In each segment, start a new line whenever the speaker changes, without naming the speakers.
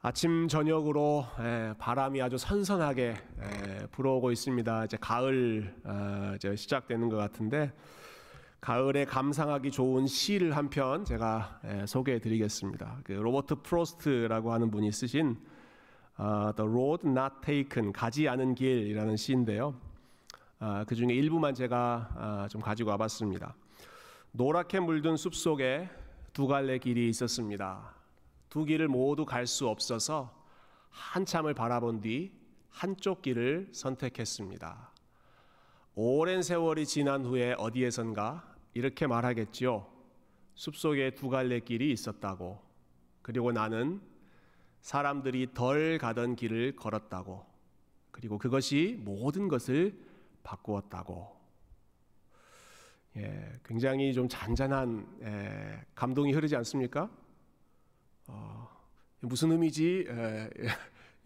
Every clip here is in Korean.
아침 저녁으로 에, 바람이 아주 선선하게 에, 불어오고 있습니다. 이제 가을 어, 이제 시작되는 것 같은데 가을에 감상하기 좋은 시를 한 편 제가 에, 소개해드리겠습니다. 그 로버트 프로스트라고 하는 분이 쓰신 어, The Road Not Taken 가지 않은 길이라는 시인데요. 어, 그 중에 일부만 제가 어, 좀 가지고 와봤습니다. 노랗게 물든 숲 속에 두 갈래 길이 있었습니다. 두 길을 모두 갈 수 없어서 한참을 바라본 뒤 한쪽 길을 선택했습니다. 오랜 세월이 지난 후에 어디에선가 이렇게 말하겠지요. 숲속에 두 갈래 길이 있었다고. 그리고 나는 사람들이 덜 가던 길을 걸었다고. 그리고 그것이 모든 것을 바꾸었다고. 예, 굉장히 좀 잔잔한 예, 감동이 흐르지 않습니까? 어, 무슨 의미지? 예,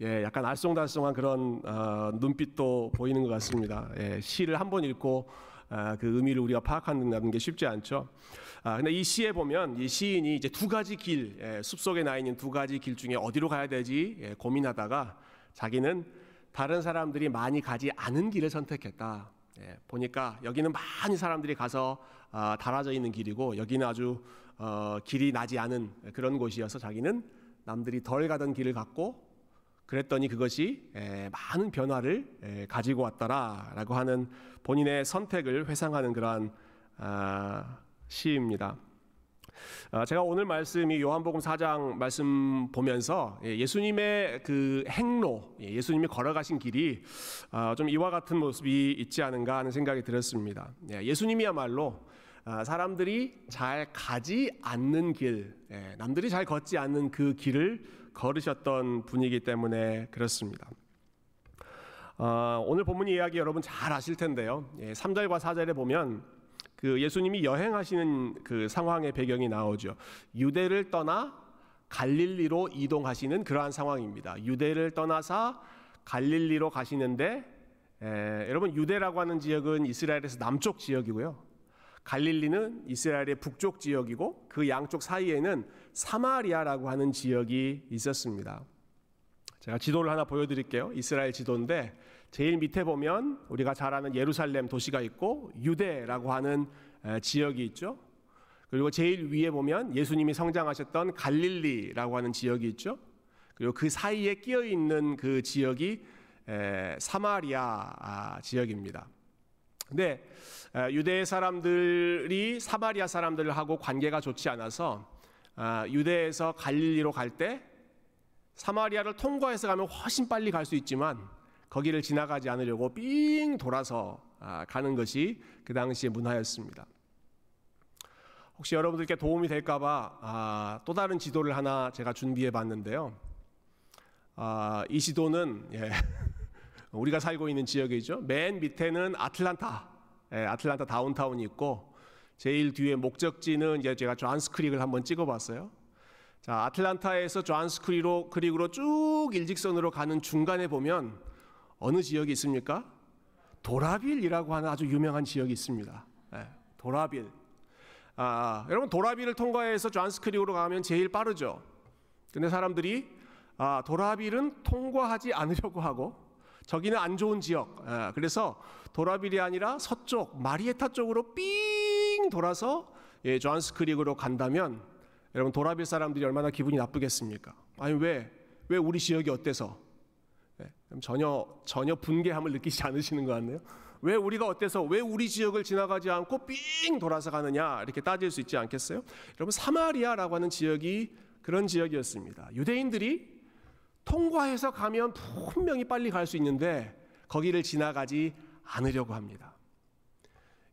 예, 약간 알쏭달쏭한 그런 어, 눈빛도 보이는 것 같습니다. 예, 시를 한 번 읽고 아, 그 의미를 우리가 파악한다는 게 쉽지 않죠. 아, 근데 이 시에 보면 이 시인이 이제 두 가지 길, 예, 숲속에 나 있는 두 가지 길 중에 어디로 가야 되지 예, 고민하다가 자기는 다른 사람들이 많이 가지 않은 길을 선택했다. 예, 보니까 여기는 많이 사람들이 가서 어, 달아져 있는 길이고 여기는 아주 어, 길이 나지 않은 그런 곳이어서 자기는 남들이 덜 가던 길을 갔고 그랬더니 그것이 에, 많은 변화를 에, 가지고 왔더라라고 하는 본인의 선택을 회상하는 그러한 아, 시입니다. 아, 제가 오늘 말씀이 요한복음 4장 말씀 보면서 예, 예수님의 그 행로, 예, 예수님이 걸어가신 길이 아, 좀 이와 같은 모습이 있지 않은가 하는 생각이 들었습니다. 예, 예수님이야말로 아, 사람들이 잘 가지 않는 길, 남들이 잘 걷지 않는 그 길을 걸으셨던 분이기 때문에 그렇습니다. 오늘 본문 이야기 여러분 잘 아실 텐데요. 3절과 4절에 보면 그 예수님이 여행하시는 그 상황의 배경이 나오죠. 유대를 떠나 갈릴리로 이동하시는 그러한 상황입니다. 유대를 떠나서 갈릴리로 가시는데 에, 여러분 유대라고 하는 지역은 이스라엘에서 남쪽 지역이고요. 갈릴리는 이스라엘의 북쪽 지역이고 그 양쪽 사이에는 사마리아라고 하는 지역이 있었습니다. 제가 지도를 하나 보여드릴게요. 이스라엘 지도인데 제일 밑에 보면 우리가 잘 아는 예루살렘 도시가 있고 유대라고 하는 지역이 있죠. 그리고 제일 위에 보면 예수님이 성장하셨던 갈릴리라고 하는 지역이 있죠. 그리고 그 사이에 끼어 있는 그 지역이 사마리아 아, 지역입니다. 근데 유대 사람들이 사마리아 사람들하고 관계가 좋지 않아서 아, 유대에서 갈릴리로 갈 때 사마리아를 통과해서 가면 훨씬 빨리 갈 수 있지만 거기를 지나가지 않으려고 삥 돌아서 아, 가는 것이 그 당시의 문화였습니다. 혹시 여러분들께 도움이 될까봐 아, 또 다른 지도를 하나 제가 준비해 봤는데요. 아, 이 지도는 예, 우리가 살고 있는 지역이죠. 맨 밑에는 아틀란타, 예, 아틀란타 다운타운이 있고 제일 뒤에 목적지는 이제 제가 존스크릭을 한번 찍어봤어요. 자, 아틀란타에서 존스크릭으로 크릭으로 쭉 일직선으로 가는 중간에 보면 어느 지역이 있습니까? 도라빌이라고 하는 아주 유명한 지역이 있습니다. 네, 도라빌. 아, 여러분 도라빌을 통과해서 존스크릭으로 가면 제일 빠르죠. 근데 사람들이 아, 도라빌은 통과하지 않으려고 하고 저기는 안 좋은 지역. 아, 그래서 도라빌이 아니라 서쪽 마리에타 쪽으로 삥 돌아서 예, 존스크릭으로 간다면 여러분 도라빌 사람들이 얼마나 기분이 나쁘겠습니까? 아니 왜? 왜 우리 지역이 어때서? 네, 전혀 전혀 분개함을 느끼지 않으시는 것 같네요. 왜 우리가 어때서 왜 우리 지역을 지나가지 않고 삥 돌아서 가느냐 이렇게 따질 수 있지 않겠어요? 여러분 사마리아라고 하는 지역이 그런 지역이었습니다. 유대인들이 통과해서 가면 분명히 빨리 갈 수 있는데 거기를 지나가지 않으려고 합니다.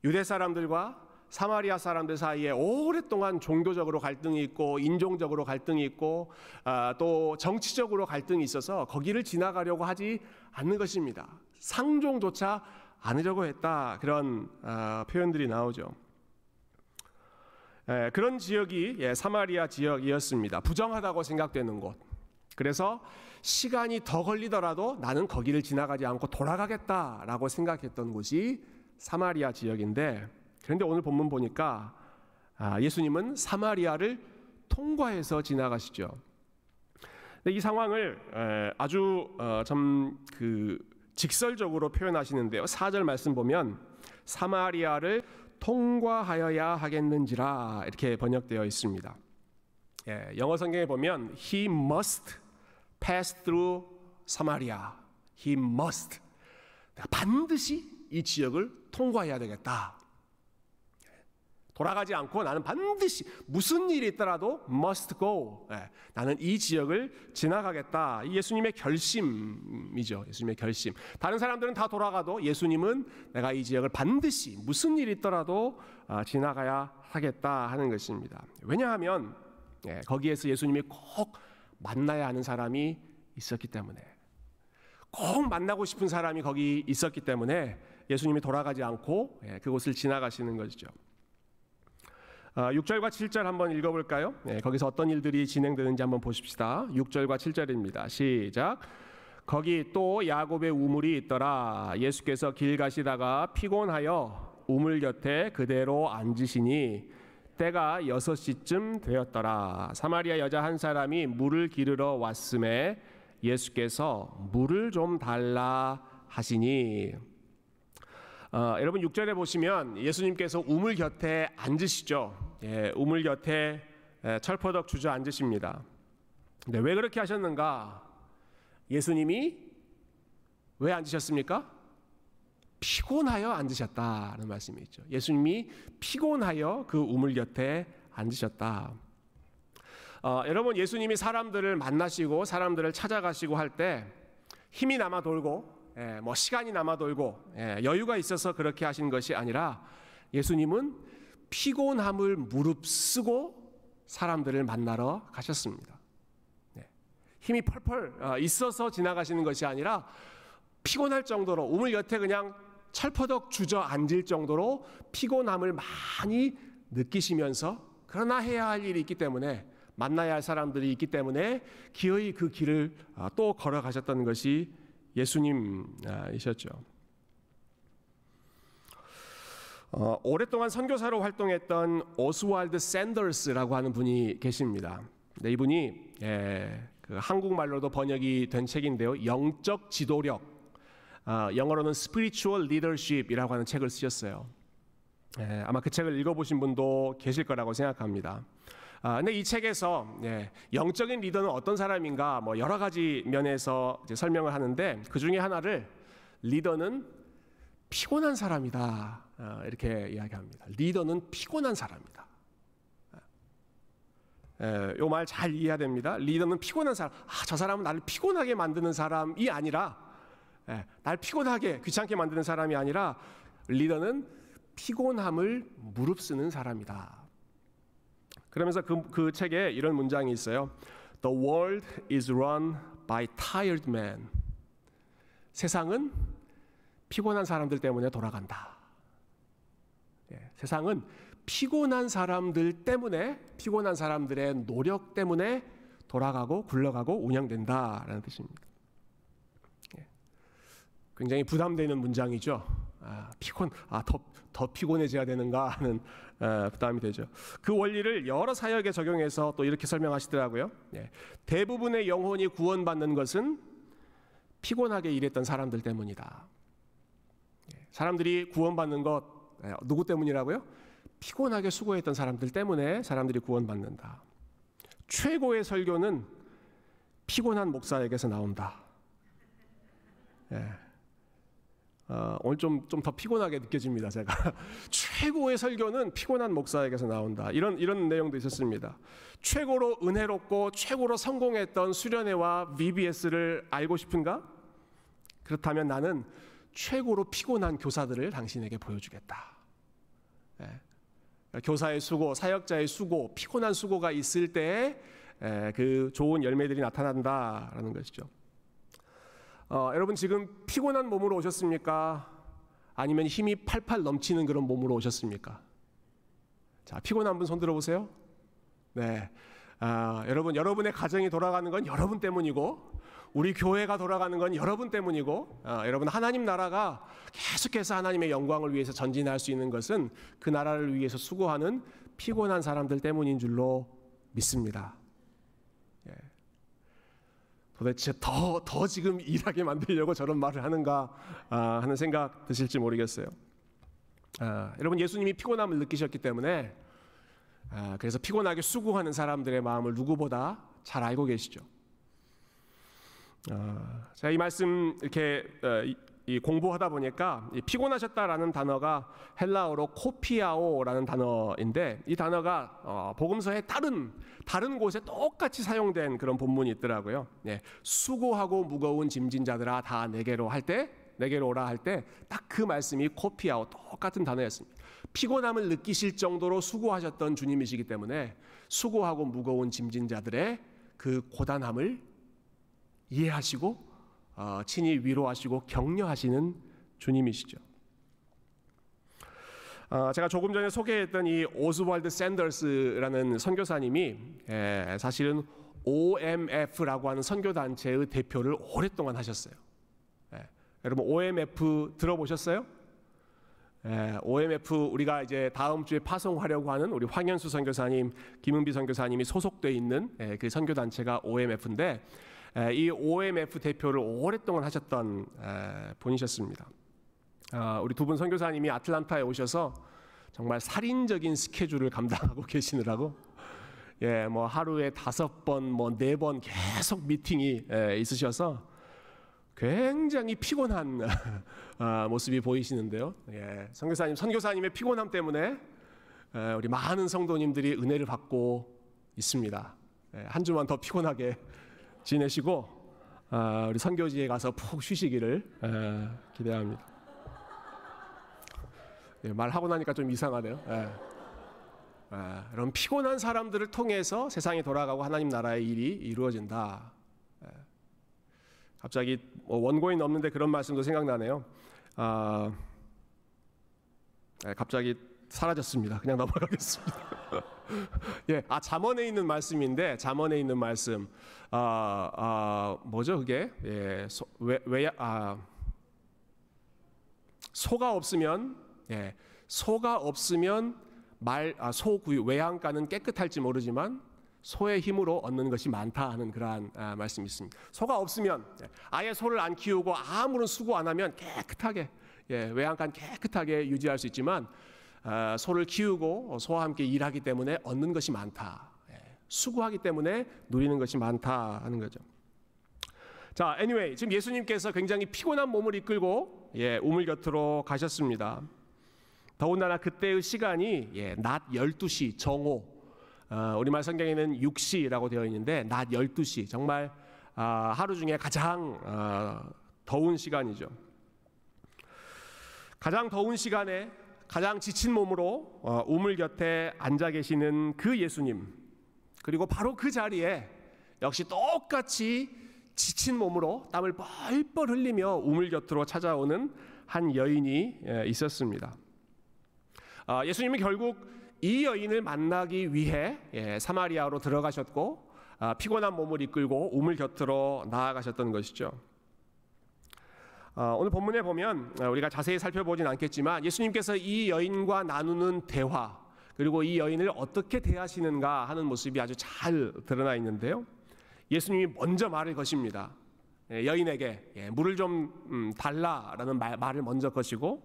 유대 사람들과 사마리아 사람들 사이에 오랫동안 종교적으로 갈등이 있고 인종적으로 갈등이 있고 아, 또 정치적으로 갈등이 있어서 거기를 지나가려고 하지 않는 것입니다. 상종조차 않으려고 했다 그런 아, 표현들이 나오죠. 예, 그런 지역이 예, 사마리아 지역이었습니다. 부정하다고 생각되는 곳. 그래서 시간이 더 걸리더라도 나는 거기를 지나가지 않고 돌아가겠다라고 생각했던 곳이 사마리아 지역인데 그런데 오늘 본문 보니까 아, 예수님은 사마리아를 통과해서 지나가시죠. 이 상황을 아주 어, 참그 직설적으로 표현하시는데요. 4절 말씀 보면 사마리아를 통과하여야 하겠는지라 이렇게 번역되어 있습니다. 예, 영어 성경에 보면 he must pass through Samaria. he must 반드시 이 지역을 통과해야 되겠다. 돌아가지 않고 나는 반드시 무슨 일이 있더라도 must go. 예, 나는 이 지역을 지나가겠다. 이 예수님의 결심이죠. 예수님의 결심. 다른 사람들은 다 돌아가도 예수님은 내가 이 지역을 반드시 무슨 일이 있더라도 아, 지나가야 하겠다 하는 것입니다. 왜냐하면 예, 거기에서 예수님이 꼭 만나야 하는 사람이 있었기 때문에 꼭 만나고 싶은 사람이 거기 있었기 때문에 예수님이 돌아가지 않고 예, 그곳을 지나가시는 것이죠. 6절과 아, 7절 한번 읽어볼까요? 네, 거기서 어떤 일들이 진행되는지 한번 보십시다. 6절과 7절입니다. 시작. 거기 또 야곱의 우물이 있더라. 예수께서 길 가시다가 피곤하여 우물 곁에 그대로 앉으시니 때가 여섯 시쯤 되었더라. 사마리아 여자 한 사람이 물을 기르러 왔음에 예수께서 물을 좀 달라 하시니 어, 여러분 6절에 보시면 예수님께서 우물 곁에 앉으시죠. 예, 우물 곁에 예, 철포덕 주저앉으십니다. 근데 왜 그렇게 하셨는가? 예수님이 왜 앉으셨습니까? 피곤하여 앉으셨다는 말씀이 있죠. 예수님이 피곤하여 그 우물 곁에 앉으셨다. 어, 여러분 예수님이 사람들을 만나시고 사람들을 찾아가시고 할 때 힘이 남아 돌고 예, 뭐 시간이 남아 돌고 예, 여유가 있어서 그렇게 하신 것이 아니라 예수님은 피곤함을 무릅쓰고 사람들을 만나러 가셨습니다. 예, 힘이 펄펄 어, 있어서 지나가시는 것이 아니라 피곤할 정도로 우물 곁에 그냥 철퍼덕 주저 앉을 정도로 피곤함을 많이 느끼시면서 그러나 해야 할 일이 있기 때문에 만나야 할 사람들이 있기 때문에 기어이 그 길을 어, 또 걸어가셨던 것이 예수님이셨죠. 어, 오랫동안 선교사로 활동했던 오스왈드 샌더스라고 하는 분이 계십니다. 네, 이분이 예, 그 한국말로도 번역이 된 책인데요. 영적 지도력, 어, 영어로는 Spiritual Leadership이라고 하는 책을 쓰셨어요. 예, 아마 그 책을 읽어보신 분도 계실 거라고 생각합니다. 아, 근데 이 책에서 예, 영적인 리더는 어떤 사람인가 뭐 여러 가지 면에서 설명을 하는데 그 중에 하나를 리더는 피곤한 사람이다 아, 이렇게 이야기합니다. 리더는 피곤한 사람이다. 예, 요말 잘 이해해야 됩니다. 리더는 피곤한 사람. 아, 저 사람은 나를 피곤하게 만드는 사람이 아니라, 예, 날 피곤하게 귀찮게 만드는 사람이 아니라 리더는 피곤함을 무릅쓰는 사람이다. 그러면서 그, 그 책에 이런 문장이 있어요. The world is run by tired men. 세상은 피곤한 사람들 때문에 돌아간다. 예, 세상은 피곤한 사람들 때문에 피곤한 사람들의 노력 때문에 돌아가고 굴러가고 운영된다라는 뜻입니다. 예, 굉장히 부담되는 문장이죠. 아, 피곤, 아, 더, 더 피곤해져야 되는가 하는 부담이 되죠. 그 원리를 여러 사역에 적용해서 또 이렇게 설명하시더라고요. 예. 대부분의 영혼이 구원받는 것은 피곤하게 일했던 사람들 때문이다. 예. 사람들이 구원받는 것 예, 누구 때문이라고요? 피곤하게 수고했던 사람들 때문에 사람들이 구원받는다. 최고의 설교는 피곤한 목사에게서 나온다. 예. 어, 오늘 좀 좀 더 피곤하게 느껴집니다. 제가 최고의 설교는 피곤한 목사에게서 나온다. 이런 이런 내용도 있었습니다. 최고로 은혜롭고 최고로 성공했던 수련회와 VBS를 알고 싶은가? 그렇다면 나는 최고로 피곤한 교사들을 당신에게 보여주겠다. 예. 교사의 수고, 사역자의 수고, 피곤한 수고가 있을 때에 예, 그 좋은 열매들이 나타난다라는 것이죠. 어, 여러분 지금 피곤한 몸으로 오셨습니까? 아니면 힘이 팔팔 넘치는 그런 몸으로 오셨습니까? 자, 피곤한 분 손 들어보세요. 네. 아, 여러분, 여러분의 가정이 돌아가는 건 여러분 때문이고, 우리 교회가 돌아가는 건 여러분 때문이고, 아, 여러분 하나님 나라가 계속해서 하나님의 영광을 위해서 전진할 수 있는 것은 그 나라를 위해서 수고하는 피곤한 사람들 때문인 줄로 믿습니다. 예. 도대체 더, 더 지금 일하게 만들려고 저런 말을 하는가 아, 하는 생각 드실지 모르겠어요. 아, 여러분 예수님이 피곤함을 느끼셨기 때문에 아, 그래서 피곤하게 수고하는 사람들의 마음을 누구보다 잘 알고 계시죠. 아, 제가 이 말씀 이렇게 어, 이, 이 공부하다 보니까 이 피곤하셨다라는 단어가 헬라어로 코피아오라는 단어인데 이 단어가 어, 복음서의 다른 다른 곳에 똑같이 사용된 그런 본문이 있더라고요. 예, 수고하고 무거운 짐진 자들아 다 내게로 할 때 내게로 오라 할 때 딱 그 말씀이 코피아오 똑같은 단어였습니다. 피곤함을 느끼실 정도로 수고하셨던 주님이시기 때문에 수고하고 무거운 짐진 자들의 그 고단함을 이해하시고 어, 친히 위로하시고 격려하시는 주님이시죠. 어, 제가 조금 전에 소개했던 이 오스왈드 샌더스라는 선교사님이 에, 사실은 OMF라고 하는 선교 단체의 대표를 오랫동안 하셨어요. 에, 여러분 OMF 들어보셨어요? 에, OMF 우리가 이제 다음 주에 파송하려고 하는 우리 황현수 선교사님, 김은비 선교사님이 소속돼 있는 에, 그 선교 단체가 OMF인데 에, 이 OMF 대표를 오랫동안 하셨던 에, 분이셨습니다. 아, 우리 두 분 선교사님이 아틀란타에 오셔서 정말 살인적인 스케줄을 감당하고 계시느라고 예, 뭐 하루에 다섯 번, 뭐 네 번 계속 미팅이 예, 있으셔서 굉장히 피곤한 아, 모습이 보이시는데요. 예, 선교사님, 선교사님의 피곤함 때문에 예, 우리 많은 성도님들이 은혜를 받고 있습니다. 예, 한 주만 더 피곤하게 지내시고 아, 우리 선교지에 가서 푹 쉬시기를 예, 기대합니다. 예, 말하고 나니까 좀 이상하네요. 예. 아, 피곤한 사람들을 통해서 세상이 돌아가고 하나님 나라의 일이 이루어진다. 예. 갑자기 뭐 원고인 없는데 그런 말씀도 생각나네요. 아, 예, 갑자기 사라졌습니다. 그냥 넘어가겠습니다. 예, 아 잠언에 있는 말씀인데 잠언에 있는 말씀, 아, 아 뭐죠 그게? 예, 소, 왜, 왜, 아, 소가 없으면 예, 소가 없으면 말, 아, 소구유 외양간은 깨끗할지 모르지만 소의 힘으로 얻는 것이 많다 하는 그러한 아, 말씀이 있습니다. 소가 없으면 예, 아예 소를 안 키우고 아무런 수고 안 하면 깨끗하게 예, 외양간 깨끗하게 유지할 수 있지만 아, 소를 키우고 소와 함께 일하기 때문에 얻는 것이 많다. 예, 수고하기 때문에 누리는 것이 많다 하는 거죠. 자, anyway, 지금 예수님께서 굉장히 피곤한 몸을 이끌고 예, 우물 곁으로 가셨습니다. 더군다나 그때의 시간이 예, 낮 12시 정오 어, 우리말 성경에는 6시라고 되어 있는데 낮 12시 정말 아, 하루 중에 가장 어, 더운 시간이죠. 가장 더운 시간에 가장 지친 몸으로 어, 우물 곁에 앉아 계시는 그 예수님 그리고 바로 그 자리에 역시 똑같이 지친 몸으로 땀을 뻘뻘 흘리며 우물 곁으로 찾아오는 한 여인이 예, 있었습니다. 아, 예수님은 결국 이 여인을 만나기 위해 예, 사마리아로 들어가셨고 아, 피곤한 몸을 이끌고 우물 곁으로 나아가셨던 것이죠. 아, 오늘 본문에 보면 우리가 자세히 살펴보진 않겠지만 예수님께서 이 여인과 나누는 대화 그리고 이 여인을 어떻게 대하시는가 하는 모습이 아주 잘 드러나 있는데요. 예수님이 먼저 말을 거십니다. 예, 여인에게 물을 좀 음, 달라라는 말을 먼저 거시고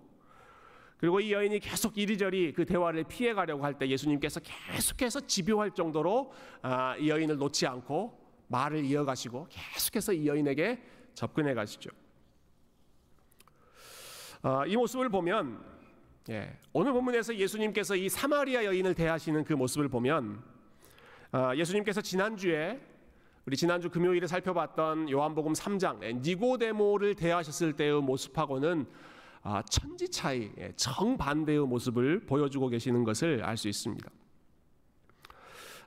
그리고 이 여인이 계속 이리저리 그 대화를 피해 가려고 할 때 예수님께서 계속해서 집요할 정도로 아, 이 여인을 놓지 않고 말을 이어가시고 계속해서 이 여인에게 접근해 가시죠. 아, 이 모습을 보면 예, 오늘 본문에서 예수님께서 이 사마리아 여인을 대하시는 그 모습을 보면 아, 예수님께서 지난주에 우리 지난주 금요일에 살펴봤던 요한복음 3장 니고데모를 대하셨을 때의 모습하고는 아, 천지 차이, 예, 정반대의 모습을 보여주고 계시는 것을 알 수 있습니다.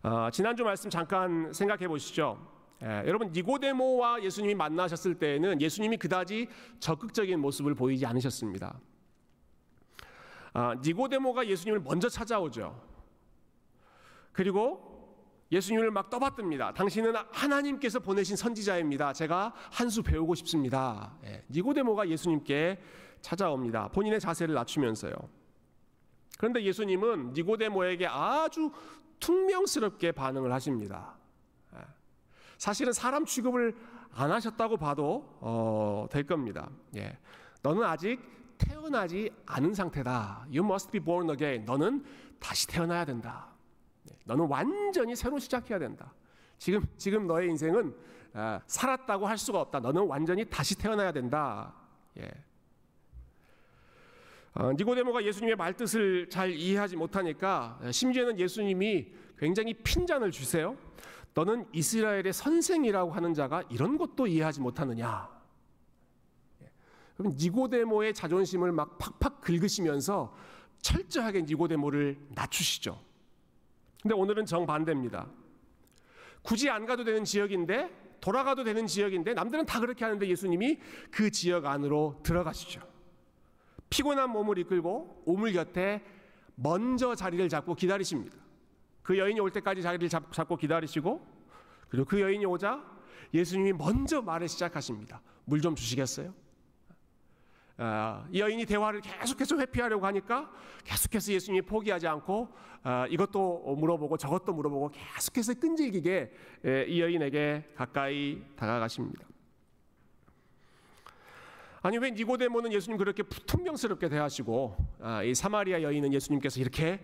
아, 지난주 말씀 잠깐 생각해 보시죠. 예, 여러분 니고데모와 예수님이 만나셨을 때에는 예수님이 그다지 적극적인 모습을 보이지 않으셨습니다. 아, 니고데모가 예수님을 먼저 찾아오죠. 그리고 예수님을 막 떠받듭니다. 당신은 하나님께서 보내신 선지자입니다. 제가 한 수 배우고 싶습니다. 예, 니고데모가 예수님께 찾아옵니다. 본인의 자세를 낮추면서요. 그런데 예수님은 니고데모에게 아주 퉁명스럽게 반응을 하십니다. 예. 사실은 사람 취급을 안 하셨다고 봐도 어, 될 겁니다. 예. 너는 아직 태어나지 않은 상태다. You must be born again. 너는 다시 태어나야 된다. 예. 너는 완전히 새로 시작해야 된다. 지금 지금 너의 인생은 아, 살았다고 할 수가 없다. 너는 완전히 다시 태어나야 된다. 예. 어, 니고데모가 예수님의 말뜻을 잘 이해하지 못하니까 심지어는 예수님이 굉장히 핀잔을 주세요. 너는 이스라엘의 선생이라고 하는 자가 이런 것도 이해하지 못하느냐? 예. 그럼 니고데모의 자존심을 막 팍팍 긁으시면서 철저하게 니고데모를 낮추시죠. 근데 오늘은 정반대입니다. 굳이 안 가도 되는 지역인데 돌아가도 되는 지역인데 남들은 다 그렇게 하는데 예수님이 그 지역 안으로 들어가시죠. 피곤한 몸을 이끌고 우물 곁에 먼저 자리를 잡고 기다리십니다. 그 여인이 올 때까지 자리를 잡, 고 기다리시고 그리고 그 여인이 오자 예수님이 먼저 말을 시작하십니다. 물 좀 주시겠어요? 아, 이 여인이 대화를 계속해서 회피하려고 하니까 계속해서 예수님이 포기하지 않고 아, 이것도 물어보고 저것도 물어보고 계속해서 끈질기게 예, 이 여인에게 가까이 다가가십니다. 아니 왜 니고데모는 예수님 그렇게 퉁명스럽게 대하시고 아, 이 사마리아 여인은 예수님께서 이렇게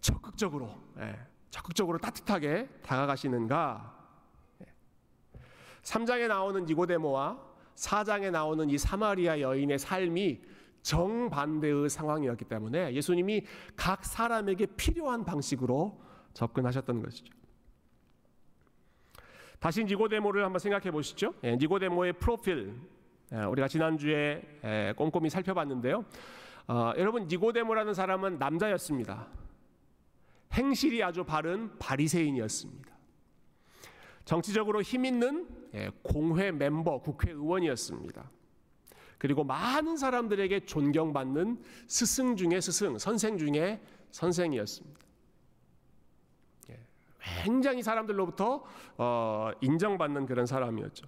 적극적으로 예, 적극적으로 따뜻하게 다가가시는가? 3장에 나오는 니고데모와 4장에 나오는 이 사마리아 여인의 삶이 정반대의 상황이었기 때문에 예수님이 각 사람에게 필요한 방식으로 접근하셨던 것이죠. 다시 니고데모를 한번 생각해 보시죠. 예, 니고데모의 프로필 예, 우리가 지난주에 예, 꼼꼼히 살펴봤는데요. 어, 여러분 니고데모라는 사람은 남자였습니다. 행실이 아주 바른 바리새인이었습니다. 정치적으로 힘 있는 예, 공회 멤버, 국회의원이었습니다. 그리고 많은 사람들에게 존경받는 스승 중의 스승, 선생 중의 선생이었습니다. 굉장히 사람들로부터 어, 인정받는 그런 사람이었죠.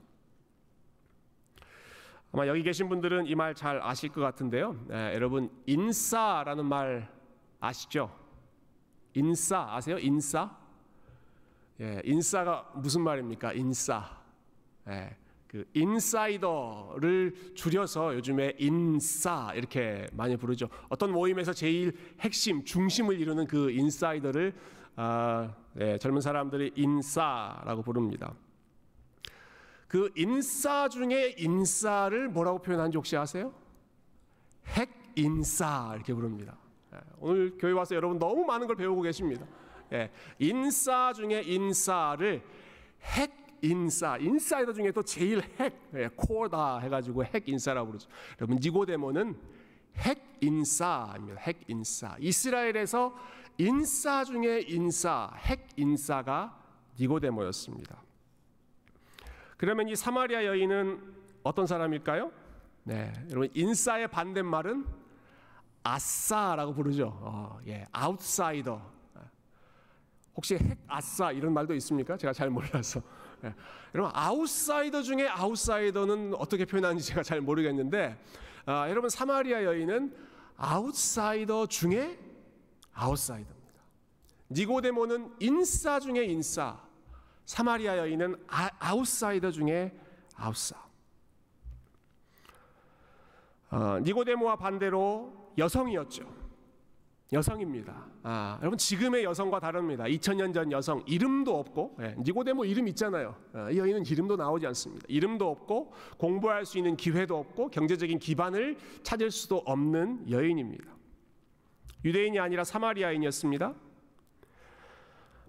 아마 여기 계신 분들은 이 말 잘 아실 것 같은데요. 네, 여러분 인싸라는 말 아시죠? 인싸 아세요? 인싸? 예, 인싸가 무슨 말입니까? 인싸. 예, 그 인사이더를 줄여서 요즘에 인싸 이렇게 많이 부르죠. 어떤 모임에서 제일 핵심, 중심을 이루는 그 인사이더를 아, 예, 젊은 사람들이 인싸라고 부릅니다. 그 인싸 중에 인싸를 뭐라고 표현하는지 혹시 아세요? 핵인싸 이렇게 부릅니다. 예, 오늘 교회 와서 여러분 너무 많은 걸 배우고 계십니다. 예, 인싸 중에 인싸를 핵 인싸, 인사이더 중에 또 제일 핵, 예, 코어다 해가지고 핵 인싸라고 그러죠. 여러분 니고데모는 핵 인싸입니다. 핵 인싸. 이스라엘에서 인싸 중에 인싸, 핵 인싸가 니고데모였습니다. 그러면 이 사마리아 여인은 어떤 사람일까요? 네, 여러분 인싸의 반대말은 아싸라고 부르죠. 어, 예, 아웃사이더. 혹시 핵 아싸 이런 말도 있습니까? 제가 잘 몰라서. 예. 여러분 아웃사이더 중에 아웃사이더는 어떻게 표현하는지 제가 잘 모르겠는데, 아, 여러분 사마리아 여인은 아웃사이더 중에 아웃사이더입니다. 니고데모는 인싸 중에 인싸. 사마리아 여인은 아웃사이더 중에 아웃사. 어, 니고데모와 반대로 여성이었죠. 여성입니다. 아, 여러분 지금의 여성과 다릅니다. 2000년 전 여성 이름도 없고 예, 니고데모 이름 있잖아요. 아, 이 여인은 이름도 나오지 않습니다. 이름도 없고 공부할 수 있는 기회도 없고 경제적인 기반을 찾을 수도 없는 여인입니다. 유대인이 아니라 사마리아인이었습니다.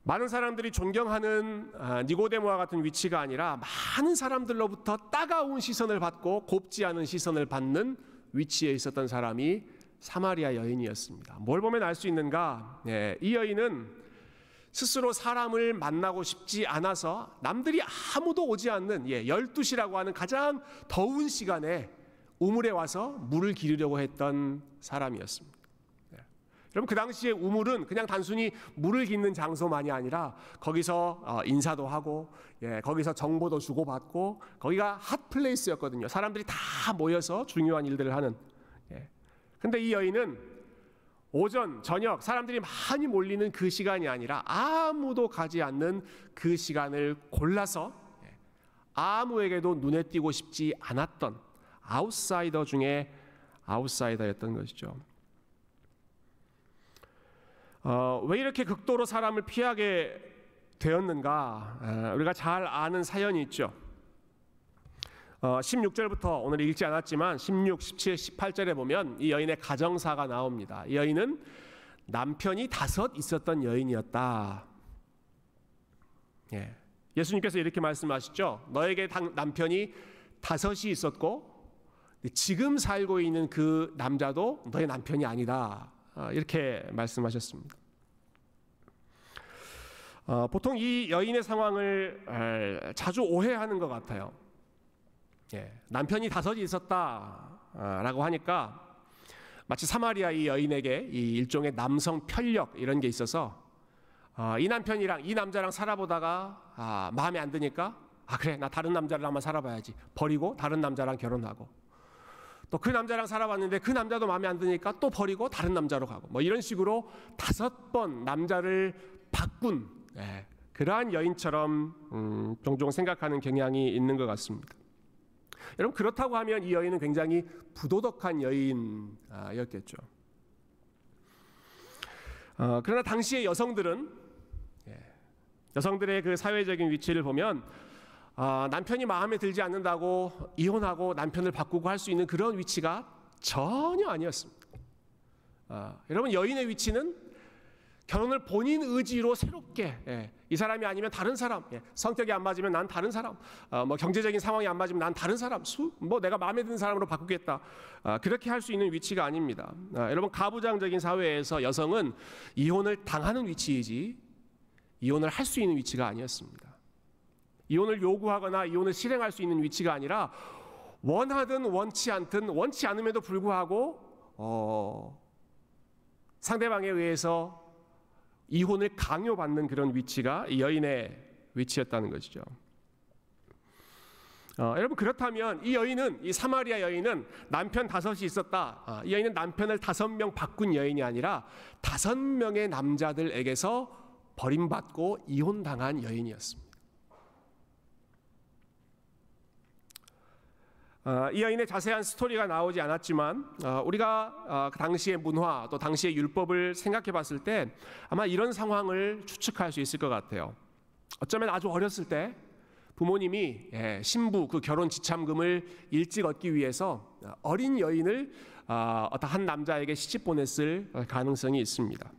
많은 사람들이 존경하는 아, 니고데모와 같은 위치가 아니라 많은 사람들로부터 따가운 시선을 받고 곱지 않은 시선을 받는 위치에 있었던 사람이 사마리아 여인이었습니다. 뭘 보면 알 수 있는가? 네, 이 여인은 스스로 사람을 만나고 싶지 않아서 남들이 아무도 오지 않는 예, 12시라고 하는 가장 더운 시간에 우물에 와서 물을 기르려고 했던 사람이었습니다. 여러분 그 당시에 우물은 그냥 단순히 물을 깃는 장소만이 아니라 거기서 어, 인사도 하고 예, 거기서 정보도 주고받고 거기가 hot place였거든요. 사람들이 다 모여서 중요한 일들을 하는. 예. 근데 이 여인은 오전, 저녁 사람들이 많이 몰리는 그 시간이 아니라 아무도 가지 않는 그 시간을 골라서 예, 아무에게도 눈에 띄고 싶지 않았던 아웃사이더 중에 아웃사이더였던 것이죠. 어, 왜 이렇게 극도로 사람을 피하게 되었는가? 에, 우리가 잘 아는 사연이 있죠. 어, 16절부터 오늘 읽지 않았지만 16, 17, 18절에 보면 이 여인의 가정사가 나옵니다. 이 여인은 남편이 다섯 있었던 여인이었다. 예. 예수님께서 이렇게 말씀하시죠. 너에게 남편이 다섯이 있었고 지금 살고 있는 그 남자도 너의 남편이 아니다. 아, 이렇게 말씀하셨습니다. 어, 보통 이 여인의 상황을 자주 오해하는 것 같아요. 예, 남편이 다섯이 있었다라고 하니까 마치 사마리아 이 여인에게 이 일종의 남성 편력 이런 게 있어서 어, 이 남편이랑 이 남자랑 살아보다가 아, 마음에 안 드니까 아 그래 나 다른 남자를 한번 살아봐야지. 버리고 다른 남자랑 결혼하고. 또 그 남자랑 살아봤는데 그 남자도 마음에 안 드니까 또 버리고 다른 남자로 가고. 뭐 이런 식으로 다섯 번 남자를 바꾼 예, 그러한 여인처럼 음, 종종 생각하는 경향이 있는 것 같습니다. 여러분 그렇다고 하면 이 여인은 굉장히 부도덕한 여인이었겠죠. 어, 그러나 당시의 여성들은 여성들의 그 사회적인 위치를 보면 어, 남편이 마음에 들지 않는다고 이혼하고 남편을 바꾸고 할 수 있는 그런 위치가 전혀 아니었습니다. 어, 여러분 여인의 위치는 결혼을 본인 의지로 새롭게 예, 이 사람이 아니면 다른 사람 예, 성격이 안 맞으면 난 다른 사람 어, 뭐 경제적인 상황이 안 맞으면 난 다른 사람 수, 뭐 내가 마음에 드는 사람으로 바꾸겠다 어, 그렇게 할 수 있는 위치가 아닙니다 어, 여러분 가부장적인 사회에서 여성은 이혼을 당하는 위치이지 이혼을 할 수 있는 위치가 아니었습니다. 이혼을 요구하거나 이혼을 실행할 수 있는 위치가 아니라 원하든 원치 않든 원치 않음에도 불구하고 어, 상대방에 의해서 이혼을 강요받는 그런 위치가 여인의 위치였다는 것이죠. 어, 여러분 그렇다면 이 여인은 이 사마리아 여인은 남편 다섯이 있었다. 어, 이 여인은 남편을 다섯 명 바꾼 여인이 아니라 다섯 명의 남자들에게서 버림받고 이혼당한 여인이었습니다. 이 여인의 자세한 스토리가 나오지 않았지만 어, 우리가 어, 그 당시의 문화 또 당시의 율법을 생각해 봤을 때 아마 이런 상황을 추측할 수 있을 것 같아요. 어쩌면 아주 어렸을 때 부모님이 예, 신부 그 결혼 지참금을 일찍 얻기 위해서 어린 여인을 어떤 한 남자에게 시집 보냈을 가능성이 있습니다.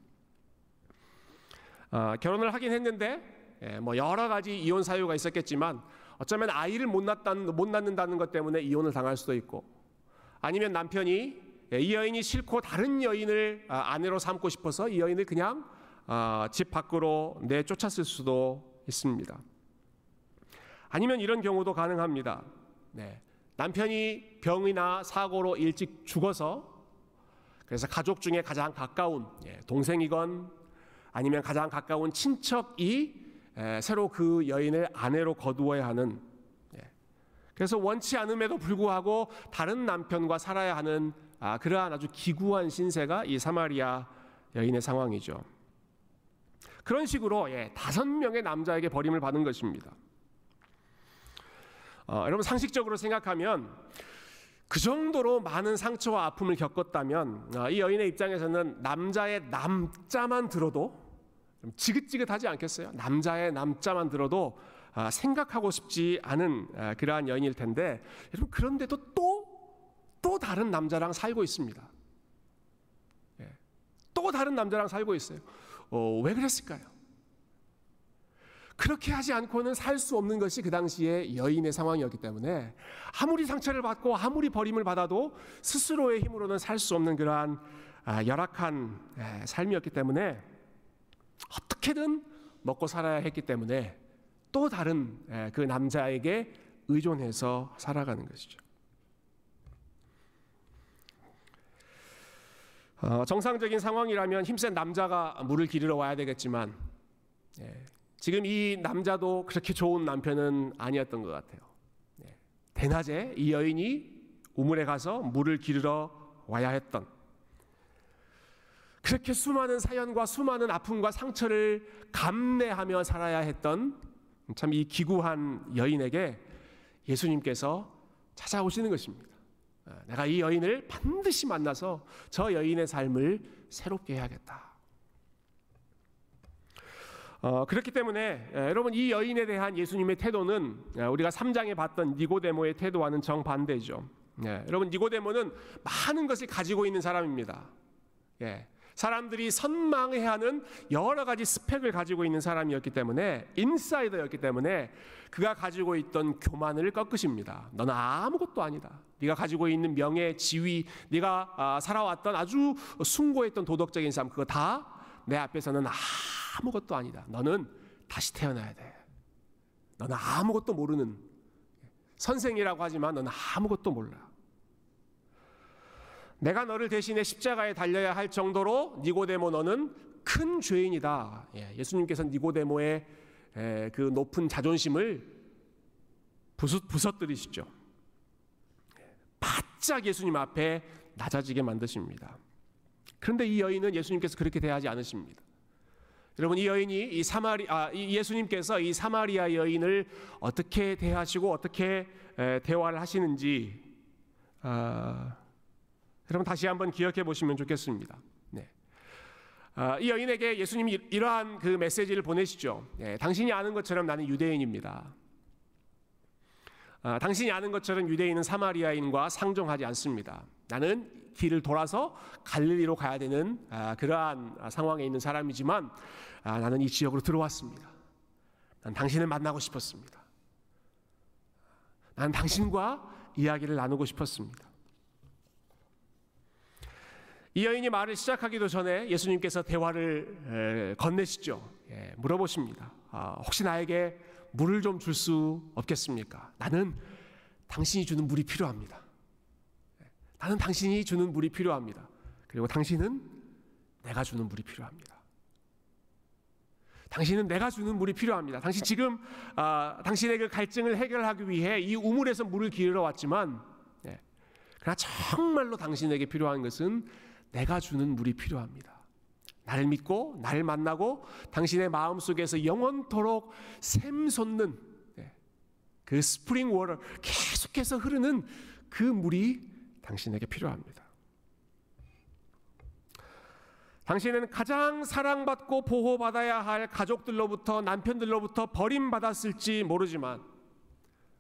어, 결혼을 하긴 했는데 예, 뭐 여러 가지 이혼 사유가 있었겠지만 어쩌면 아이를 못, 낳다는, 못 낳는다는 것 때문에 이혼을 당할 수도 있고 아니면 남편이 예, 이 여인이 싫고 다른 여인을 아, 아내로 삼고 싶어서 이 여인을 그냥 아, 집 밖으로 내쫓았을 수도 있습니다. 아니면 이런 경우도 가능합니다. 네. 남편이 병이나 사고로 일찍 죽어서 그래서 가족 중에 가장 가까운 예, 동생이건 아니면 가장 가까운 친척이 새로 그 여인을 아내로 거두어야 하는 예. 그래서 원치 않음에도 불구하고 다른 남편과 살아야 하는 아, 그러한 아주 기구한 신세가 이 사마리아 여인의 상황이죠. 그런 식으로 예, 다섯 명의 남자에게 버림을 받은 것입니다. 어, 여러분 상식적으로 생각하면 그 정도로 많은 상처와 아픔을 겪었다면 어, 이 여인의 입장에서는 남자의 남자만 들어도 지긋지긋하지 않겠어요? 남자의 남자만 들어도 아, 생각하고 싶지 않은 아, 그러한 여인일 텐데 여러분 그런데도 또 또 다른 남자랑 살고 있습니다. 예. 또 다른 남자랑 살고 있어요. 어, 왜 그랬을까요? 그렇게 하지 않고는 살 수 없는 것이 그 당시의 여인의 상황이었기 때문에 아무리 상처를 받고 아무리 버림을 받아도 스스로의 힘으로는 살 수 없는 그러한 아, 열악한 예, 삶이었기 때문에 어떻게든 먹고 살아야 했기 때문에 또 다른 예, 그 남자에게 의존해서 살아가는 것이죠. 어, 정상적인 상황이라면 힘센 남자가 물을 기르러 와야 되겠지만 예, 지금 이 남자도 그렇게 좋은 남편은 아니었던 것 같아요. 예, 대낮에 이 여인이 우물에 가서 물을 기르러 와야 했던 그렇게 수많은 사연과 수많은 아픔과 상처를 감내하며 살아야 했던 참 이 기구한 여인에게 예수님께서 찾아오시는 것입니다. 아, 내가 이 여인을 반드시 만나서 저 여인의 삶을 새롭게 해야겠다. 어, 그렇기 때문에 에, 여러분 이 여인에 대한 예수님의 태도는 에, 우리가 3장에 봤던 니고데모의 태도와는 정반대죠. 예, 여러분 니고데모는 많은 것을 가지고 있는 사람입니다. 예, 사람들이 선망해하는 여러 가지 스펙을 가지고 있는 사람이었기 때문에 인사이더였기 때문에 그가 가지고 있던 교만을 꺾으십니다. 너는 아무것도 아니다. 네가 가지고 있는 명예, 지위, 네가 아, 살아왔던 아주 숭고했던 도덕적인 삶 그거 다 내 앞에서는 아무것도 아니다. 너는 다시 태어나야 돼. 너는 아무것도 모르는 선생이라고 하지만 너는 아무것도 몰라. 내가 너를 대신해 십자가에 달려야 할 정도로 니고데모 너는 큰 죄인이다. 예, 수님께서 니고데모의 에, 그 높은 자존심을 부서뜨리시죠. 바짝 예수님 앞에 낮아지게 만드십니다. 그런데 이 여인은 예수님께서 그렇게 대하지 않으십니다. 여러분 이 여인이 이 사마리 아 예수님께서 이 사마리아 여인을 어떻게 대하시고 어떻게 에, 대화를 하시는지 아, 여러분 다시 한번 기억해 보시면 좋겠습니다. 네. 아, 이 여인에게 예수님이 이러한 그 메시지를 보내시죠. 네, 당신이 아는 것처럼 나는 유대인입니다. 아, 당신이 아는 것처럼 유대인은 사마리아인과 상종하지 않습니다. 나는 길을 돌아서 갈릴리로 가야 되는 아, 그러한 상황에 있는 사람이지만 아, 나는 이 지역으로 들어왔습니다. 난 당신을 만나고 싶었습니다. 난 당신과 이야기를 나누고 싶었습니다. 이 여인이 말을 시작하기도 전에 예수님께서 대화를 건네시죠. 예, 물어보십니다. 아, 혹시 나에게 물을 좀 줄 수 없겠습니까? 나는 당신이 주는 물이 필요합니다. 나는 당신이 주는 물이 필요합니다. 그리고 당신은 내가 주는 물이 필요합니다. 당신은 내가 주는 물이 필요합니다. 당신 지금 아, 당신의 그 갈증을 해결하기 위해 이 우물에서 물을 기르러 왔지만, 예, 그러나 정말로 당신에게 필요한 것은 내가 주는 물이 필요합니다. 나를 믿고 나를 만나고 당신의 마음 속에서 영원토록 샘솟는 예, 그 spring water 계속해서 흐르는 그 물이 당신에게 필요합니다. 당신은 가장 사랑받고 보호받아야 할 가족들로부터 남편들로부터 버림받았을지 모르지만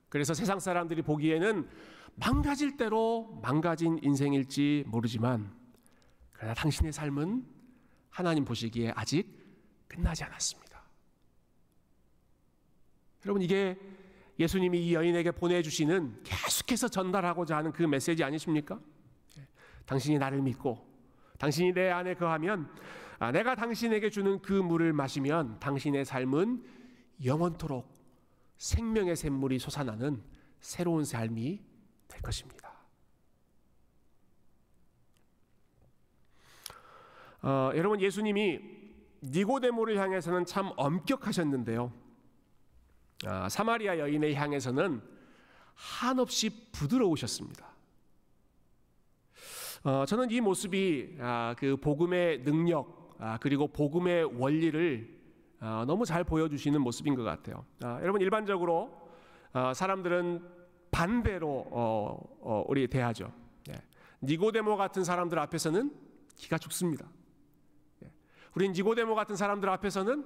그래서 세상 사람들이 보기에는 망가질 대로 망가진 인생일지 모르지만 그러나 당신의 삶은 하나님 보시기에 아직 끝나지 않았습니다. 여러분 이게 예수님이 이 여인에게 보내주시는 계속해서 전달하고자 하는 그 메시지 아니십니까? 예. 당신이 나를 믿고 당신이 내 안에 거하면 아, 내가 당신에게 주는 그 물을 마시면 당신의 삶은 영원토록 생명의 샘물이 솟아나는 새로운 삶이 될 것입니다. 어, 여러분 예수님이 니고데모를 향해서는 참 엄격하셨는데요. 아, 사마리아 여인을 향해서는 한없이 부드러우셨습니다. 어, 저는 이 모습이 아, 그 복음의 능력 아, 그리고 복음의 원리를 아, 너무 잘 보여주시는 모습인 것 같아요. 아, 여러분 일반적으로 아, 사람들은 반대로 어, 어, 우리 대하죠. 예. 니고데모 같은 사람들 앞에서는 기가 죽습니다. 예. 우리 니고데모 같은 사람들 앞에서는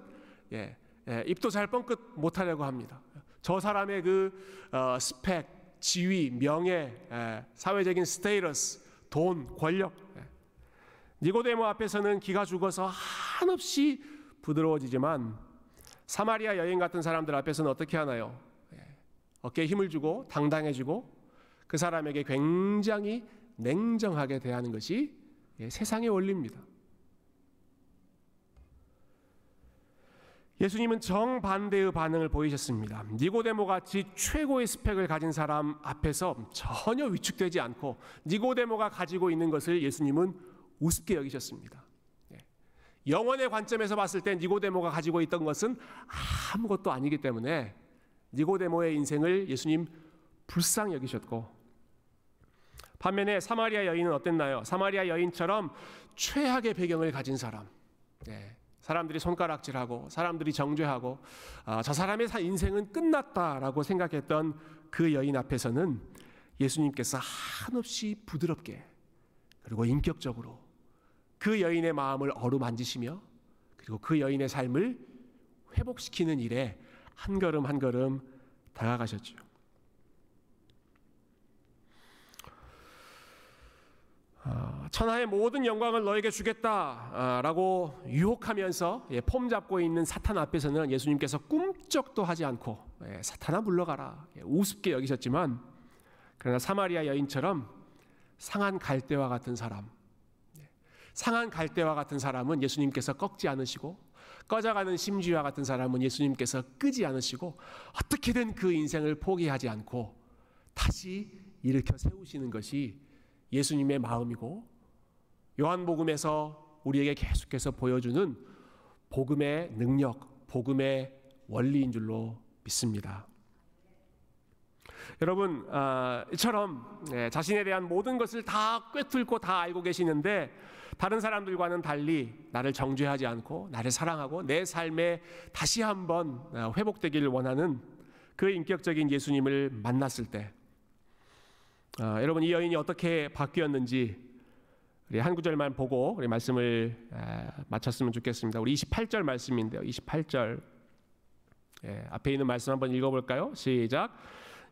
예, 예, 입도 잘 뻥끗 못하려고 합니다. 저 사람의 그 어, 스펙, 지위, 명예, 예, 사회적인 스테이러스, 돈, 권력. 예. 니고데모 앞에서는 기가 죽어서 한없이 부드러워지지만 사마리아 여인 같은 사람들 앞에서는 어떻게 하나요? 예, 어깨에 힘을 주고 당당해지고 그 사람에게 굉장히 냉정하게 대하는 것이 예, 세상의 원리입니다. 예수님은 정반대의 반응을 보이셨습니다. 니고데모 같이 최고의 스펙을 가진 사람 앞에서 전혀 위축되지 않고 니고데모가 가지고 있는 것을 예수님은 우습게 여기셨습니다. 예. 영원의 관점에서 봤을 때 니고데모가 가지고 있던 것은 아무것도 아니기 때문에 니고데모의 인생을 예수님 불쌍히 여기셨고 반면에 사마리아 여인은 어땠나요? 사마리아 여인처럼 최악의 배경을 가진 사람. 네. 사람들이 손가락질하고 사람들이 정죄하고 아, 저 사람의 인생은 끝났다라고 생각했던 그 여인 앞에서는 예수님께서 한없이 부드럽게 그리고 인격적으로 그 여인의 마음을 어루만지시며 그리고 그 여인의 삶을 회복시키는 일에 한 걸음 한 걸음 다가가셨죠. 천하의 모든 영광을 너에게 주겠다라고 유혹하면서 예, 폼 잡고 있는 사탄 앞에서는 예수님께서 꿈쩍도 하지 않고 예, 사탄아 물러가라 예, 우습게 여기셨지만 그러나 사마리아 여인처럼 상한 갈대와 같은 사람 상한 갈대와 같은 사람은 예수님께서 꺾지 않으시고 꺼져가는 심지와 같은 사람은 예수님께서 끄지 않으시고 어떻게든 그 인생을 포기하지 않고 다시 일으켜 세우시는 것이 예수님의 마음이고 요한복음에서 우리에게 계속해서 보여주는 복음의 능력, 복음의 원리인 줄로 믿습니다. 여러분, 아, 이처럼 네, 자신에 대한 모든 것을 다 꿰뚫고 다 알고 계시는데 다른 사람들과는 달리 나를 정죄하지 않고 나를 사랑하고 내 삶에 다시 한번 아, 회복되기를 원하는 그 인격적인 예수님을 만났을 때 아, 여러분 이 여인이 어떻게 바뀌었는지 우리 한 구절만 보고 우리 말씀을 아, 마쳤으면 좋겠습니다. 우리 28절 말씀인데요. 28절 예, 앞에 있는 말씀 한번 읽어볼까요? 시작.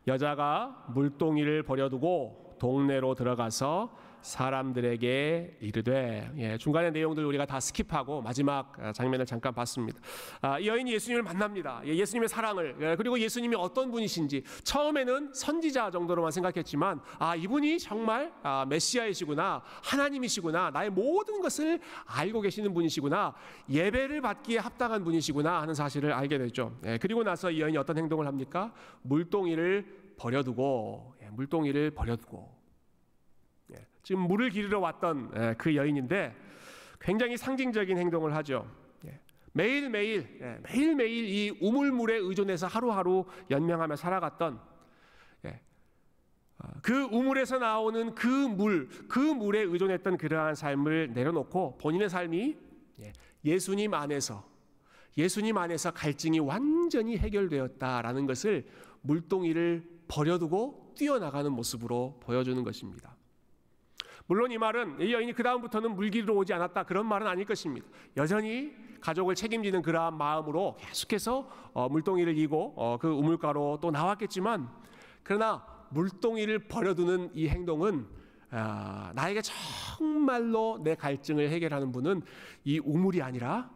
여자가 물동이를 버려두고 동네로 들어가서 사람들에게 이르되 예, 중간의 내용들 우리가 다 skip하고 마지막 아, 장면을 잠깐 봤습니다. 아, 이 여인이 예수님을 만납니다. 예, 예수님의 사랑을 예, 그리고 예수님이 어떤 분이신지 처음에는 선지자 정도로만 생각했지만 아 이분이 정말 아, 메시아이시구나 하나님이시구나 나의 모든 것을 알고 계시는 분이시구나 예배를 받기에 합당한 분이시구나 하는 사실을 알게 되죠. 예, 그리고 나서 이 여인이 어떤 행동을 합니까? 물동이를 버려두고 예, 물동이를 버려두고 지금 물을 기르러 왔던 예, 그 여인인데 굉장히 상징적인 행동을 하죠. 예, 매일매일 예, 매일매일 이 우물물에 의존해서 하루하루 연명하며 살아갔던 어, 그 우물에서 나오는 그 물, 그 물에 의존했던 그러한 삶을 내려놓고 본인의 삶이 예수님 안에서 예수님 안에서 갈증이 완전히 해결되었다라는 것을 물동이를 버려두고 뛰어나가는 모습으로 보여주는 것입니다. 물론 이 말은 이 여인이 그 다음부터는 물기로 오지 않았다 그런 말은 아닐 것입니다. 여전히 가족을 책임지는 그러한 마음으로 계속해서 어, 물동이를 이고 어, 그 우물가로 또 나왔겠지만 그러나 물동이를 버려두는 이 행동은 아, 나에게 정말로 내 갈증을 해결하는 분은 이 우물이 아니라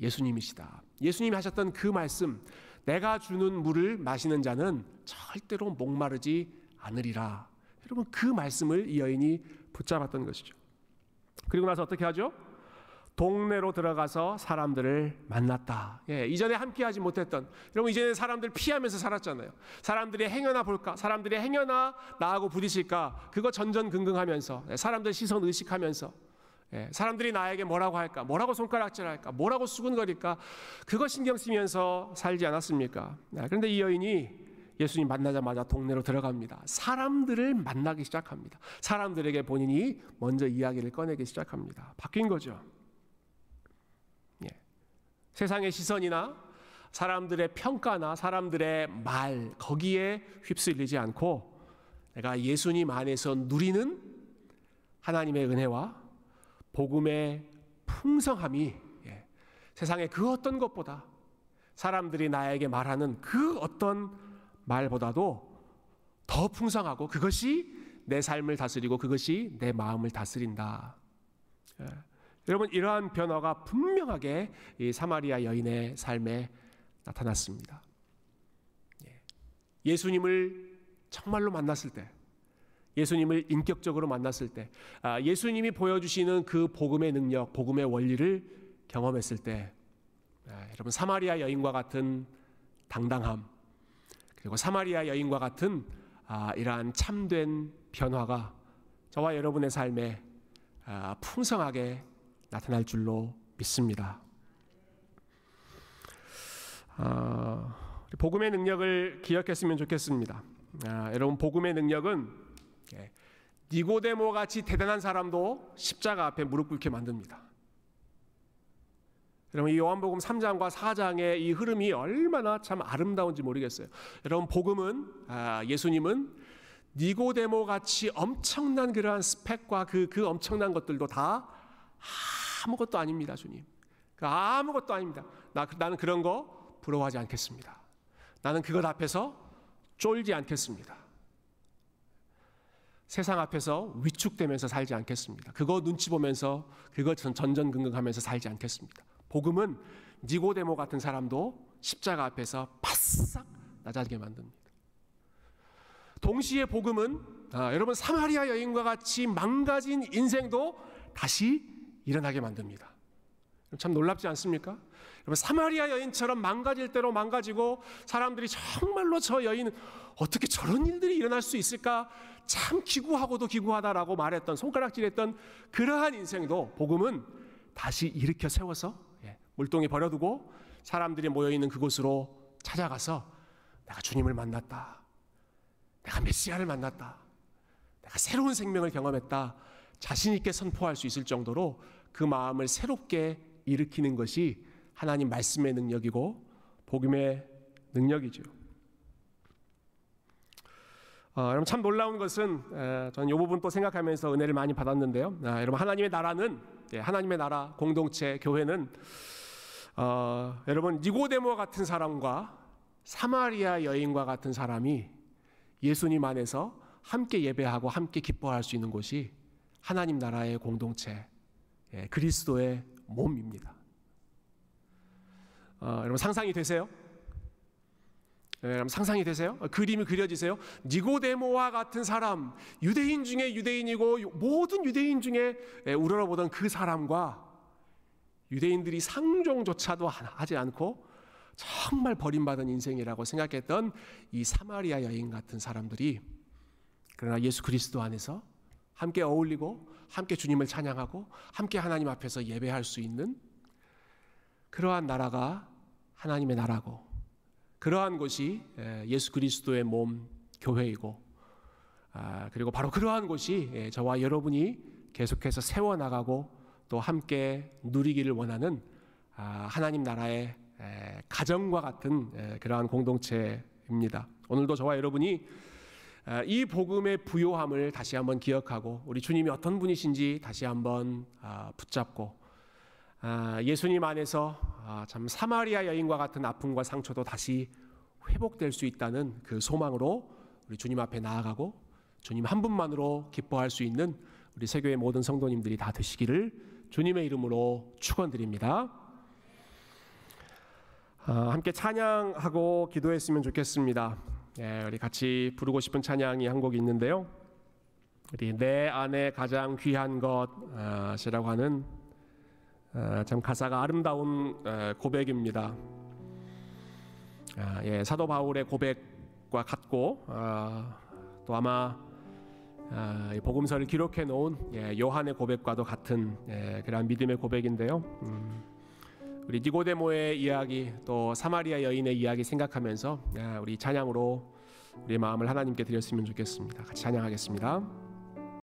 예수님이시다. 예수님이 하셨던 그 말씀, 내가 주는 물을 마시는 자는 절대로 목마르지 않으리라. 여러분 그 말씀을 이 여인이 붙잡았던 것이죠. 그리고 나서 어떻게 하죠? 동네로 들어가서 사람들을 만났다. 예, 이전에 함께하지 못했던 여러분 이전에 사람들 피하면서 살았잖아요. 사람들이 행여나 볼까, 사람들이 행여나 나하고 부딪힐까, 그거 전전긍긍하면서 예, 사람들 시선 의식하면서 예, 사람들이 나에게 뭐라고 할까, 뭐라고 손가락질할까, 뭐라고 수근거릴까, 그거 신경 쓰면서 살지 않았습니까? 예, 그런데 이 여인이 예수님 만나자마자 동네로 들어갑니다. 사람들을 만나기 시작합니다. 사람들에게 본인이 먼저 이야기를 꺼내기 시작합니다. 바뀐 거죠. 예. 세상의 시선이나 사람들의 평가나 사람들의 말 거기에 휩쓸리지 않고 내가 예수님 안에서 누리는 하나님의 은혜와 복음의 풍성함이 예. 세상의 그 어떤 것보다 사람들이 나에게 말하는 그 어떤 말보다도 더 풍성하고 그것이 내 삶을 다스리고 그것이 내 마음을 다스린다. 예. 여러분 이러한 변화가 분명하게 이 사마리아 여인의 삶에 나타났습니다. 예. 수님을 정말로 만났을 때, 예수님을 인격적으로 만났을 때, 아, 예수님이 보여주시는 그 복음의 능력, 복음의 원리를 경험했을 때, 아, 여러분 사마리아 여인과 같은 당당함, 그리고 사마리아 여인과 같은 아, 이러한 참된 변화가 저와 여러분의 삶에 아, 풍성하게 나타날 줄로 믿습니다. 아, 복음의 능력을 기억했으면 좋겠습니다. 아, 여러분 복음의 능력은 예, 니고데모 같이 대단한 사람도 십자가 앞에 무릎 꿇게 만듭니다. 여러분 이 요한복음 3장과 4장의 이 흐름이 얼마나 참 아름다운지 모르겠어요. 여러분 복음은 아, 예수님은 니고데모 같이 엄청난 그러한 스펙과 그, 그 엄청난 것들도 다 아무것도 아닙니다, 주님. 그 아무것도 아닙니다. 나, 나는 그런 거 부러워하지 않겠습니다. 나는 그것 앞에서 쫄지 않겠습니다. 세상 앞에서 위축되면서 살지 않겠습니다. 그거 눈치 보면서 그거 전전긍긍하면서 살지 않겠습니다. 복음은 니고데모 같은 사람도 십자가 앞에서 바싹 낮아지게 만듭니다. 동시에 복음은 아, 여러분 사마리아 여인과 같이 망가진 인생도 다시 일어나게 만듭니다. 참 놀랍지 않습니까? 여러분 사마리아 여인처럼 망가질 대로 망가지고 사람들이 정말로 저 여인은 어떻게 저런 일들이 일어날 수 있을까? 참 기구하고도 기구하다라고 말했던 손가락질했던 그러한 인생도 복음은 다시 일으켜 세워서 물동에 버려두고 사람들이 모여 있는 그곳으로 찾아가서 내가 주님을 만났다. 내가 메시아를 만났다. 내가 새로운 생명을 경험했다. 자신 있게 선포할 수 있을 정도로 그 마음을 새롭게 일으키는 것이 하나님 말씀의 능력이고 복음의 능력이죠. 어, 여러분 참 놀라운 것은 에, 저는 이 부분 또 생각하면서 은혜를 많이 받았는데요. 아, 여러분 하나님의 나라는 예, 하나님의 나라 공동체 교회는 어, 여러분 니고데모 같은 사람과 사마리아 여인과 같은 사람이 예수님 안에서 함께 예배하고 함께 기뻐할 수 있는 곳이 하나님 나라의 공동체 예, 그리스도의 몸입니다. 어, 여러분 상상이 되세요? 예, 여러분 상상이 되세요? 어, 그림이 그려지세요? 니고데모와 같은 사람, 유대인 중에 유대인이고 모든 유대인 중에 예, 우러러보던 그 사람과 유대인들이 상종조차도 하지 않고 정말 버림받은 인생이라고 생각했던 이 사마리아 여인 같은 사람들이 그러나 예수 그리스도 안에서 함께 어울리고 함께 주님을 찬양하고 함께 하나님 앞에서 예배할 수 있는 그러한 나라가 하나님의 나라고 그러한 곳이 예수 그리스도의 몸 교회이고 아, 그리고 바로 그러한 곳이 저와 여러분이 계속해서 세워나가고 또 함께 누리기를 원하는 아, 하나님 나라의 가정과 같은 그러한 공동체입니다. 오늘도 저와 여러분이 아, 이 복음의 부요함을 다시 한번 기억하고 우리 주님이 어떤 분이신지 다시 한번 아, 붙잡고 예수님 안에서 참 사마리아 여인과 같은 아픔과 상처도 다시 회복될 수 있다는 그 소망으로 우리 주님 앞에 나아가고 주님 한 분만으로 기뻐할 수 있는 우리 세교의 모든 성도님들이 다 되시기를 주님의 이름으로 축원드립니다. 아, 함께 찬양하고 기도했으면 좋겠습니다. 예, 우리 같이 부르고 싶은 찬양이 한 곡이 있는데요. 우리 내 안에 가장 귀한 것이라고 하는 아, 참 가사가 아름다운 고백입니다. 아, 예, 사도 바울의 고백과 같고 또 아마 아, 복음서를 기록해 놓은 예, 요한의 고백과도 같은 예, 그러한 믿음의 고백인데요. 음, 우리 니고데모의 이야기 또 사마리아 여인의 이야기 생각하면서 예, 우리 찬양으로 우리 마음을 하나님께 드렸으면 좋겠습니다. 같이 찬양하겠습니다.